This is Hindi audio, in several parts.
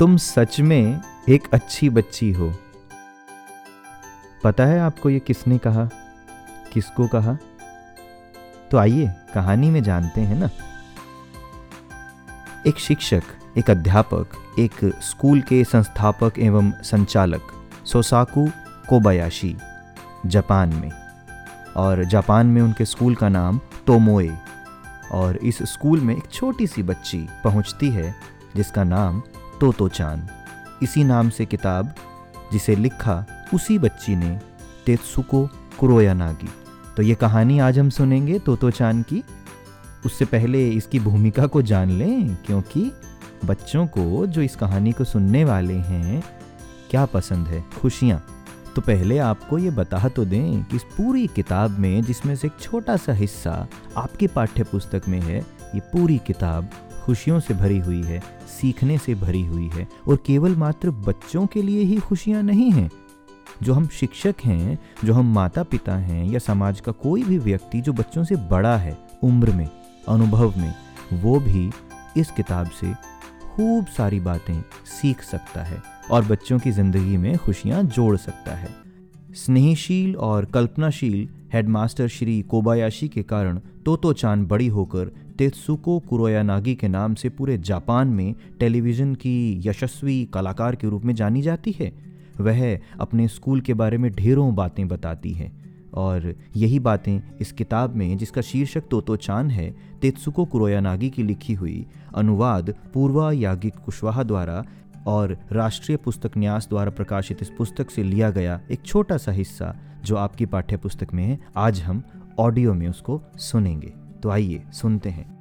तुम सच में एक अच्छी बच्ची हो। पता है आपको ये किसने कहा? किसको कहा? तो आइए, कहानी में जानते हैं ना। एक शिक्षक, एक अध्यापक, एक स्कूल के संस्थापक एवं संचालक, सोसाकू कोबायाशी, जापान में। और जापान में उनके स्कूल का नाम तोमोए। और इस स्कूल में एक छोटी सी बच्ची पहुँचती है, जिसका नाम तोतो चान इसी नाम से किताब, जिसे लिखा उसी बच्ची ने, तेत्सुको कुरोयानागी। तो ये कहानी आज हम सुनेंगे तोतो चाँद की। उससे पहले इसकी भूमिका को जान लें, क्योंकि बच्चों को जो इस कहानी को सुनने वाले हैं, क्या पसंद है? खुशियाँ। तो पहले आपको ये बता तो दें कि इस पूरी किताब में, जिसमें से एक छोटा सा हिस्सा आपकी पाठ्य पुस्तक में है, ये पूरी किताब खुशियों से भरी हुई है, सीखने से भरी हुई है और केवल मात्र बच्चों के लिए ही खुशियाँ नहीं हैं। जो हम शिक्षक हैं, जो हम माता पिता हैं या समाज का कोई भी व्यक्ति जो बच्चों से बड़ा है, उम्र में, अनुभव में, वो भी इस किताब से खूब सारी बातें सीख सकता है और बच्चों की ज़िंदगी में खुशियाँ जोड़ सकता है। स्नेहशील और कल्पनाशील हेडमास्टर श्री कोबायाशी के कारण तोतो चाँद बड़ी होकर तेत्सुको कुरोयानागी के नाम से पूरे जापान में टेलीविज़न की यशस्वी कलाकार के रूप में जानी जाती है। वह अपने स्कूल के बारे में ढेरों बातें बताती है। और यही बातें इस किताब में, जिसका शीर्षक तोतो चान है तेत्सुको कुरोयानागी की लिखी हुई अनुवाद पूर्वा यागिक कुशवाहा द्वारा और राष्ट्रीय पुस्तक न्यास द्वारा प्रकाशित इस पुस्तक से लिया गया एक छोटा सा हिस्सा, जो आपकी पाठ्य पुस्तक में है, आज हम ऑडियो में उसको सुनेंगे। तो आइए सुनते हैं।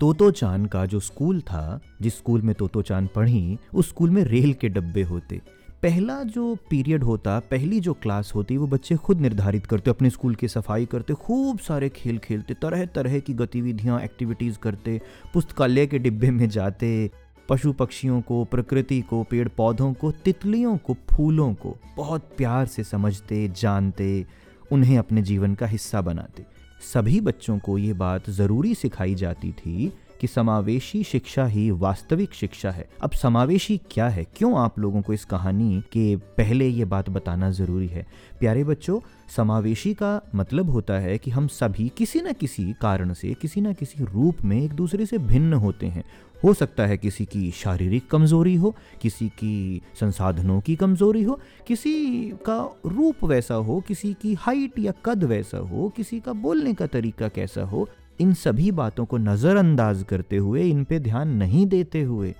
तोतो चान का जो स्कूल था, जिस स्कूल में तोतो चान पढ़ी, उस स्कूल में रेल के डब्बे होते। पहला जो पीरियड होता, पहली जो क्लास होती, वो बच्चे खुद निर्धारित करते, अपने स्कूल की सफ़ाई करते, खूब सारे खेल खेलते तरह तरह की गतिविधियाँ एक्टिविटीज़ करते, पुस्तकालय के डिब्बे में जाते पशु पक्षियों को, प्रकृति को पेड़ पौधों को, तितलियों को, फूलों को, बहुत प्यार से समझते, जानते, उन्हें अपने जीवन का हिस्सा बनाते। सभी बच्चों को ये बात ज़रूरी सिखाई जाती थी कि समावेशी शिक्षा ही वास्तविक शिक्षा है। अब समावेशी क्या है? क्यों आप लोगों को इस कहानी के पहले ये बात बताना ज़रूरी है? प्यारे बच्चों, समावेशी का मतलब होता है कि हम सभी किसी न किसी कारण से, किसी न किसी रूप में एक दूसरे से भिन्न होते हैं। हो सकता है किसी की शारीरिक कमज़ोरी हो, किसी की संसाधनों की कमज़ोरी हो, किसी का रूप वैसा हो, किसी की हाइट या कद वैसा हो, किसी का बोलने का तरीका कैसा हो इन सभी बातों को नज़रअंदाज करते हुए, इन पे ध्यान नहीं देते हुए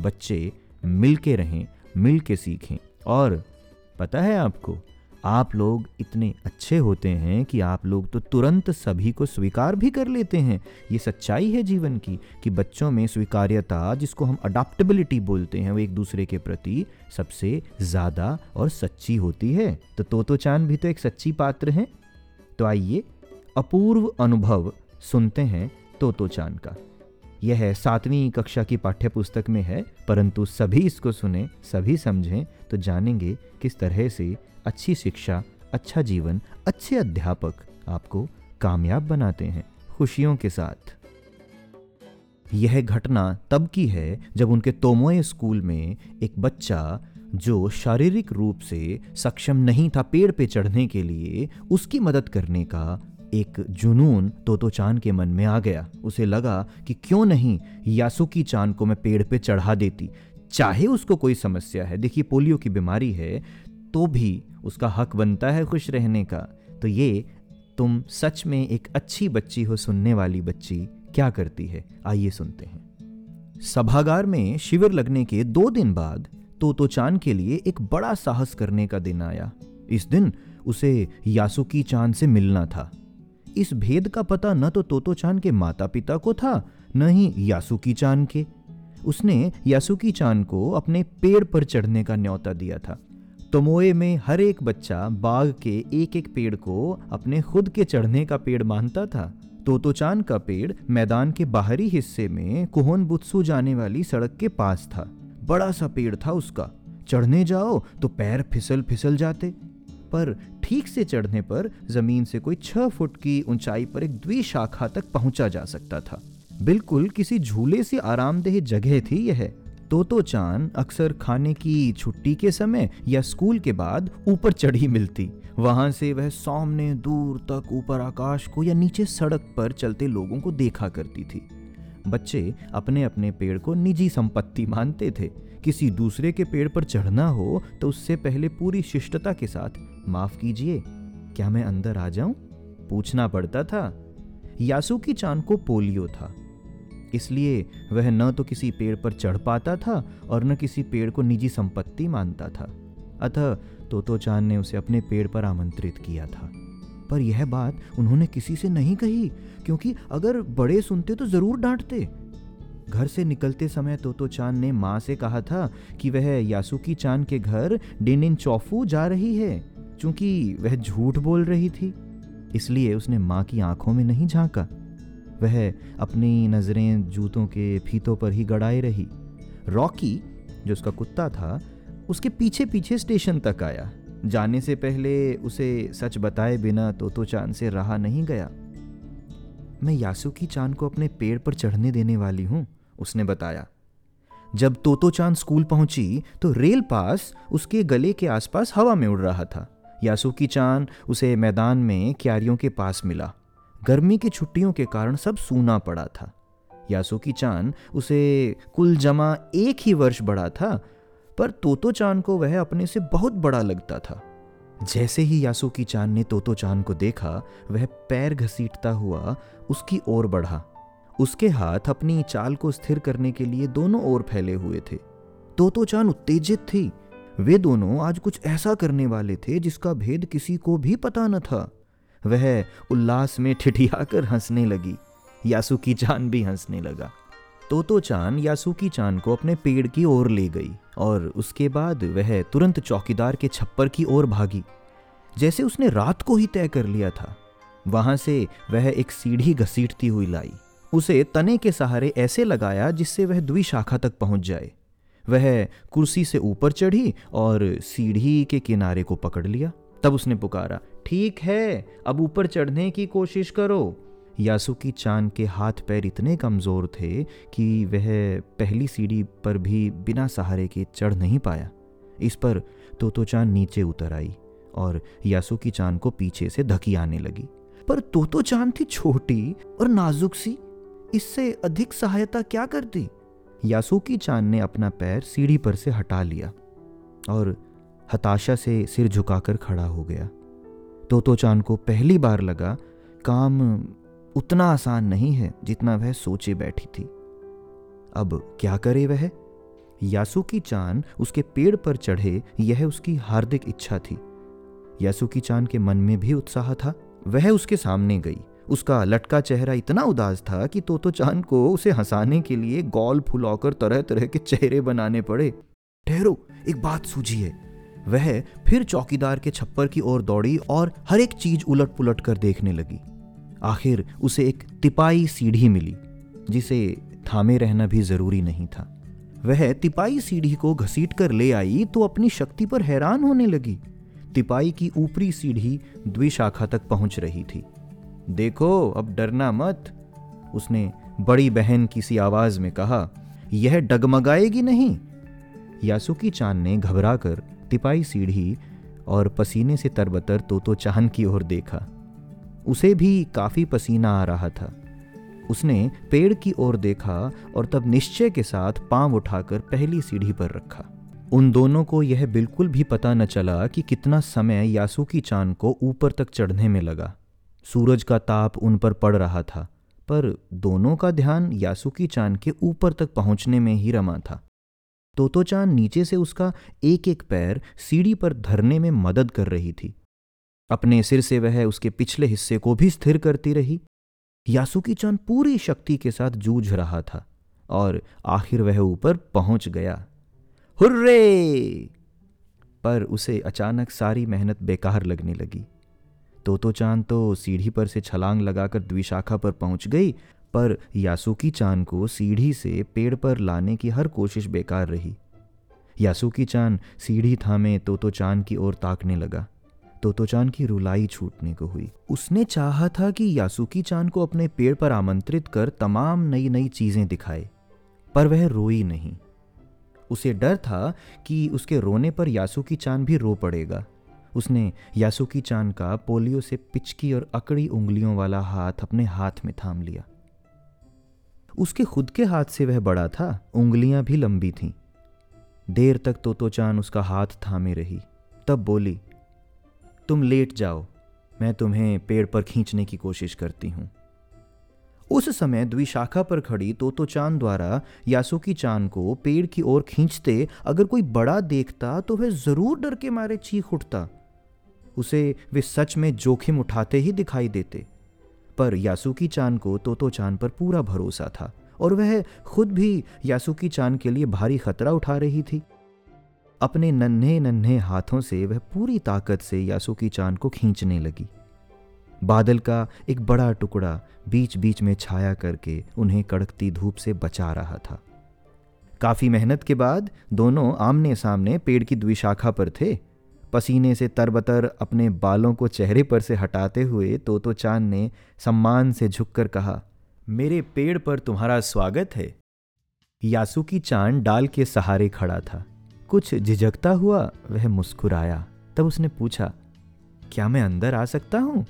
बच्चे मिल के रहें मिल के सीखें। और पता है आपको, आप लोग इतने अच्छे होते हैं कि आप लोग तो तुरंत सभी को स्वीकार भी कर लेते हैं। ये सच्चाई है जीवन की कि बच्चों में स्वीकार्यता, जिसको हम अडाप्टेबिलिटी बोलते हैं, वो एक दूसरे के प्रति सबसे ज़्यादा और सच्ची होती है। तो तोतो चाँद भी तो एक सच्ची पात्र हैं। तो आइए, अपूर्व अनुभव सुनते हैं तोतो चाँद का। यह सातवीं कक्षा की पाठ्य पुस्तक में है, परंतु सभी इसको सुने, सभी समझें तो जानेंगे किस तरह से अच्छी शिक्षा अच्छा जीवन, अच्छे अध्यापक आपको कामयाब बनाते हैं, खुशियों के साथ। यह घटना तब की है जब उनके तोमोए स्कूल में एक बच्चा जो शारीरिक रूप से सक्षम नहीं था पेड़ पे चढ़ने के लिए, उसकी मदद करने का एक जुनून तोतो चाँद के मन में आ गया। उसे लगा कि क्यों नहीं यासुकी चाँद को मैं पेड़ पे चढ़ा देती। चाहे उसको कोई समस्या है, देखिए पोलियो की बीमारी है तो भी उसका हक बनता है खुश रहने का। तो ये तुम सच में एक अच्छी बच्ची हो, सुनने वाली बच्ची क्या करती है? आइए सुनते हैं। सभागार में शिविर लगने के दो दिन बाद तोतो चाँद के लिए एक बड़ा साहस करने का दिन आया। इस दिन उसे यासुकी चाँद से मिलना था। इस भेद का पता न तो तोतो चान के माता पिता को था, न ही यासुकी चान के। उसने यासुकी चान को अपने पेड़ पर चढ़ने का न्योता दिया था। तोमोए में हर एक बच्चा बाग के एक एक पेड़ को अपने खुद के चढ़ने का पेड़ मानता था। तोतोचान का पेड़ मैदान के बाहरी हिस्से में कोहन बुत्सु जाने वाली सड़क के पास था। बड़ा सा पेड़ था उसका। चढ़ने जाओ तो पैर फिसल फिसल जाते। पर ठीक से चढ़ने पर ज़मीन से कोई छह फुट की ऊंचाई पर एक द्विशाखा तक पहुँचा जा सकता था। बिल्कुल किसी झूले से आरामदेह जगह थी यह। तोतो चान अक्सर खाने की छुट्टी के समय या स्कूल के बाद ऊपर चढ़ी मिलती। वहाँ से वह सामने दूर तक ऊपर आकाश को या नीचे सड़क पर चलते लोगों को देखा करती थी। बच्चे अपने अपने पेड़ को निजी संपत्ति मानते थे। किसी दूसरे के पेड़ पर चढ़ना हो तो उससे पहले पूरी शिष्टता के साथ माफ़ कीजिए, क्या मैं अंदर आ जाऊँ? पूछना पड़ता था। यासुकी चाँद को पोलियो था। इसलिए वह न तो किसी पेड़ पर चढ़ पाता था और न किसी पेड़ को निजी संपत्ति मानता था। अतः तोतो चाँद ने उसे अपने पेड़ पर आमंत्रित किया था। पर यह बात उन्होंने किसी से नहीं कही, क्योंकि अगर बड़े सुनते तो ज़रूर डांटते। घर से निकलते समय तोतो चाँद ने माँ से कहा था कि वह यासुकी चाँद के घर डिनिन चौफू जा रही है। क्योंकि वह झूठ बोल रही थी, इसलिए उसने माँ की आँखों में नहीं झांका। वह अपनी नज़रें जूतों के फीतों पर ही गड़ाए रही। रॉकी, जो उसका कुत्ता था, उसके पीछे पीछे स्टेशन तक आया। जाने से पहले उसे सच बताए बिना तोतो चाँद से रहा नहीं गया। मैं यासुकी चाँद को अपने पेड़ पर चढ़ने देने वाली हूँ, उसने बताया। जब तोतो चाँद स्कूल पहुँची तो रेल पास उसके गले के आसपास हवा में उड़ रहा था। यासुकी चाँद उसे मैदान में क्यारियों के पास मिला। गर्मी की छुट्टियों के कारण सब सूना पड़ा था। यासुकी चाँद उसे कुल जमा एक ही वर्ष बड़ा था, पर तोतो चाँद को वह अपने से बहुत बड़ा लगता था। जैसे ही यासुकी चाँद ने तोतो चाँद को देखा, वह पैर घसीटता हुआ उसकी ओर बढ़ा। उसके हाथ अपनी चाल को स्थिर करने के लिए दोनों ओर फैले हुए थे। तोतो चाँद उत्तेजित थी। वे दोनों आज कुछ ऐसा करने वाले थे जिसका भेद किसी को भी पता न था। वह उल्लास में ठिठियाकर हंसने लगी। यासुकी चाँद भी हंसने लगा। तोतो चाँद यासुकी चाँद को अपने पेड़ की ओर ले गई और उसके बाद वह तुरंत चौकीदार के छप्पर की ओर भागी। जैसे उसने रात को ही तय कर लिया था। वहाँ से वह एक सीढ़ी घसीटती हुई लाई। उसे तने के सहारे ऐसे लगाया जिससे वह द्विशाखा तक पहुँच जाए। वह कुर्सी से ऊपर चढ़ी और सीढ़ी के किनारे को पकड़ लिया। तब उसने पुकारा, ठीक है, अब ऊपर चढ़ने की कोशिश करो। यासुकी चाँद के हाथ पैर इतने कमज़ोर थे कि वह पहली सीढ़ी पर भी बिना सहारे के चढ़ नहीं पाया। इस पर तोतो चाँद नीचे उतर आई और यासुकी चाँद को पीछे से धकी आने लगी। पर तोतो चाँद थी छोटी और नाजुक सी, इससे अधिक सहायता क्या करती? यासुकी चाँद ने अपना पैर सीढ़ी पर से हटा लिया और हताशा से सिर झुकाकर खड़ा हो गया। तोतो चाँद को पहली बार लगा, काम उतना आसान नहीं है जितना वह सोचे बैठी थी। अब क्या करे वह? यासुकी चाँद उसके पेड़ पर चढ़े, यह उसकी हार्दिक इच्छा थी। यासुकी चाँद के मन में भी उत्साह था, वह उसके सामने गई। उसका लटका चेहरा इतना उदास था कि तोतो चाँद को उसे हंसाने के लिए गौल फुलाकर तरह तरह के चेहरे बनाने पड़े। ठहरो, एक बात सूझी है वह फिर चौकीदार के छप्पर की ओर दौड़ी और हर एक चीज़ उलट पुलट कर देखने लगी। आखिर उसे एक तिपाई सीढ़ी मिली, जिसे थामे रहना भी ज़रूरी नहीं था। वह तिपाई सीढ़ी को घसीट कर ले आई तो अपनी शक्ति पर हैरान होने लगी। तिपाई की ऊपरी सीढ़ी द्विशाखा तक पहुँच रही थी। देखो, अब डरना मत। उसने बड़ी बहन किसी आवाज़ में कहा, यह डगमगाएगी नहीं। यासुकी चाँद ने घबराकर तिपाई सीढ़ी और पसीने से तरबतर तोतो चाँद की ओर देखा। उसे भी काफ़ी पसीना आ रहा था। उसने पेड़ की ओर देखा और तब निश्चय के साथ पाँव उठाकर पहली सीढ़ी पर रखा। उन दोनों को यह बिल्कुल भी पता न चला कि कितना समय यासुकी चाँद को ऊपर तक चढ़ने में लगा। सूरज का ताप उन पर पड़ रहा था, पर दोनों का ध्यान यासुकी चाँद के ऊपर तक पहुँचने में ही रमा था। तोतो चाँद नीचे से उसका एक एक पैर सीढ़ी पर धरने में मदद कर रही थी। अपने सिर से वह उसके पिछले हिस्से को भी स्थिर करती रही। यासुकी चाँद पूरी शक्ति के साथ जूझ रहा था और आखिर वह ऊपर पहुँच गया। हुर्रे! पर उसे अचानक सारी मेहनत बेकार लगने लगी। तोतो चाँद तो सीढ़ी पर से छलांग लगाकर द्विशाखा पर पहुँच गई, पर यासुकी चाँद को सीढ़ी से पेड़ पर लाने की हर कोशिश बेकार रही। यासुकी चाँद सीढ़ी थामे तोतो चाँद की ओर ताकने लगा। तोतो चाँद की रुलाई छूटने को हुई। उसने चाहा था कि यासुकी चाँद को अपने पेड़ पर आमंत्रित कर तमाम नई नई चीज़ें दिखाए, पर वह रोई नहीं। उसे डर था कि उसके रोने पर यासुकी चाँद भी रो पड़ेगा। उसने यासुकी चान का पोलियो से पिचकी और अकड़ी उंगलियों वाला हाथ अपने हाथ में थाम लिया। उसके खुद के हाथ से वह बड़ा था, उंगलियाँ भी लंबी थीं। देर तक तोतो चान उसका हाथ थामे रही। तब बोली, तुम लेट जाओ, मैं तुम्हें पेड़ पर खींचने की कोशिश करती हूँ। उस समय द्विशाखा पर खड़ी तोतो चाँद द्वारा यासुकी चाँद को पेड़ की ओर खींचते अगर कोई बड़ा देखता तो वह ज़रूर डर के मारे चीख उठता। उसे वे सच में जोखिम उठाते ही दिखाई देते। पर यासुकी चाँद को तोतो चाँद पर पूरा भरोसा था और वह खुद भी यासुकी चाँद के लिए भारी खतरा उठा रही थी। अपने नन्हे नन्हे हाथों से वह पूरी ताकत से यासुकी चाँद को खींचने लगी। बादल का एक बड़ा टुकड़ा बीच बीच में छाया करके उन्हें कड़कती धूप से बचा रहा था। काफ़ी मेहनत के बाद दोनों आमने सामने पेड़ की द्विशाखा पर थे। पसीने से तरबतर अपने बालों को चेहरे पर से हटाते हुए तोतो चाँद ने सम्मान से झुककर कहा, मेरे पेड़ पर तुम्हारा स्वागत है। यासुकी चाँद डाल के सहारे खड़ा था। कुछ झिझकता हुआ वह मुस्कुराया। तब उसने पूछा, क्या मैं अंदर आ सकता हूँ?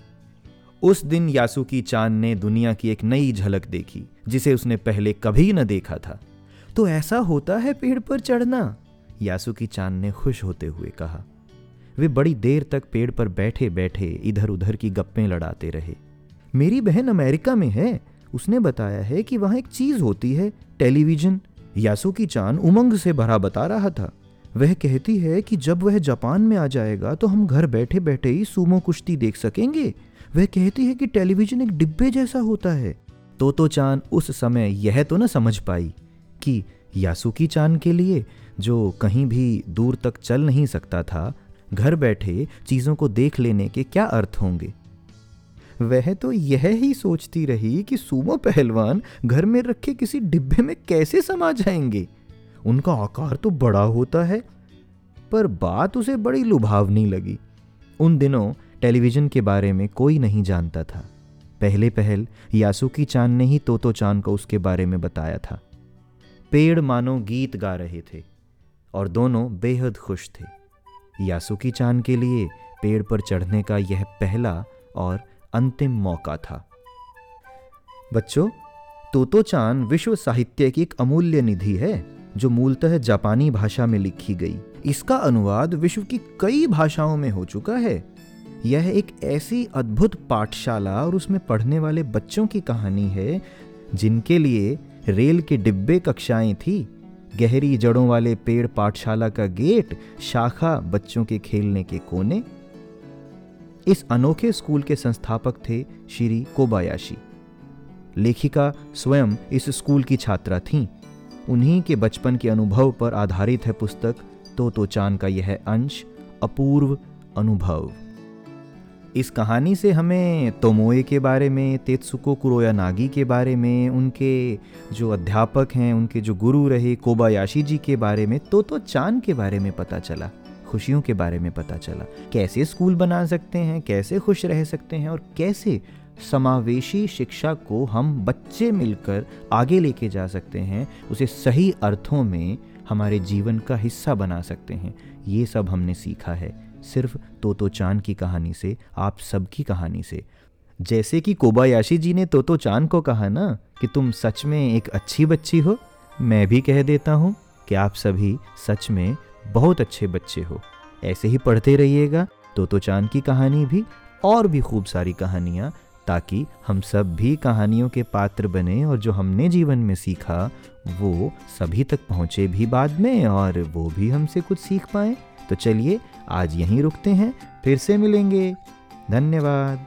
उस दिन यासुकी चाँद ने दुनिया की एक नई झलक देखी, जिसे उसने पहले कभी न देखा था। तो ऐसा होता है पेड़ पर चढ़ना? यासुकी चाँद ने खुश होते हुए कहा। वे बड़ी देर तक पेड़ पर बैठे बैठे इधर उधर की गप्पें लड़ाते रहे। मेरी बहन अमेरिका में है। उसने बताया है कि वहाँ एक चीज़ होती है, टेलीविज़न। यासुकी चाँद उमंग से भरा बता रहा था। वह कहती है कि जब वह जापान में आ जाएगा तो हम घर बैठे बैठे ही सुमो कुश्ती देख सकेंगे। वह कहती है कि टेलीविज़न एक डिब्बे जैसा होता है। तो तो चाँद उस समय यह तो न समझ पाई कि यासुकी चाँद के लिए, जो कहीं भी दूर तक चल नहीं सकता था घर बैठे चीज़ों को देख लेने के क्या अर्थ होंगे? वह तो यह ही सोचती रही कि सुमो पहलवान घर में रखे किसी डिब्बे में कैसे समा जाएँगे। उनका आकार तो बड़ा होता है, पर बात उसे बड़ी लुभावनी लगी। उन दिनों टेलीविज़न के बारे में कोई नहीं जानता था। पहले पहल यासुकी चाँद ने ही तोतो चाँद को उसके बारे में बताया था। पेड़ मानो गीत गा रहे थे और दोनों बेहद खुश थे। यासुकी चाँद के लिए पेड़ पर चढ़ने का यह पहला और अंतिम मौका था। बच्चों, तोतो चाँद विश्व साहित्य की एक अमूल्य निधि है, जो मूलतः जापानी भाषा में लिखी गई। इसका अनुवाद विश्व की कई भाषाओं में हो चुका है। यह एक ऐसी अद्भुत पाठशाला और उसमें पढ़ने वाले बच्चों की कहानी है, जिनके लिए रेल के डिब्बे कक्षाएँ थी। गहरी जड़ों वाले पेड़ पाठशाला का गेट शाखा बच्चों के खेलने के कोने। इस अनोखे स्कूल के संस्थापक थे श्री कोबायाशी। लेखिका स्वयं इस स्कूल की छात्रा थीं। उन्हीं के बचपन के अनुभव पर आधारित है पुस्तक तो तो चाँद का यह अंश, अपूर्व अनुभव। इस कहानी से हमें तोमोए के बारे में, तेत्सुको कुरोया नागी के बारे में, उनके जो अध्यापक हैं, उनके जो गुरु रहे कोबायाशी जी के बारे में तो तो चाँद के बारे में पता चला, खुशियों के बारे में पता चला। कैसे स्कूल बना सकते हैं, कैसे खुश रह सकते हैं और कैसे समावेशी शिक्षा को हम बच्चे मिलकर आगे लेके जा सकते हैं, उसे सही अर्थों में हमारे जीवन का हिस्सा बना सकते हैं, ये सब हमने सीखा है। सिर्फ़ तोतो चाँद की कहानी से, आप सबकी कहानी से। जैसे कि कोबायाशी जी ने तोतो चाँद को कहा ना, कि तुम सच में एक अच्छी बच्ची हो, मैं भी कह देता हूँ कि आप सभी सच में बहुत अच्छे बच्चे हो। ऐसे ही पढ़ते रहिएगा तोतो चाँद की कहानी भी, और भी खूब सारी कहानियाँ, ताकि हम सब भी कहानियों के पात्र बने और जो हमने जीवन में सीखा, वो सभी तक पहुँचे भी बाद में और वो भी हमसे कुछ सीख पाए। तो चलिए आज यहीं रुकते हैं फिर से मिलेंगे। धन्यवाद।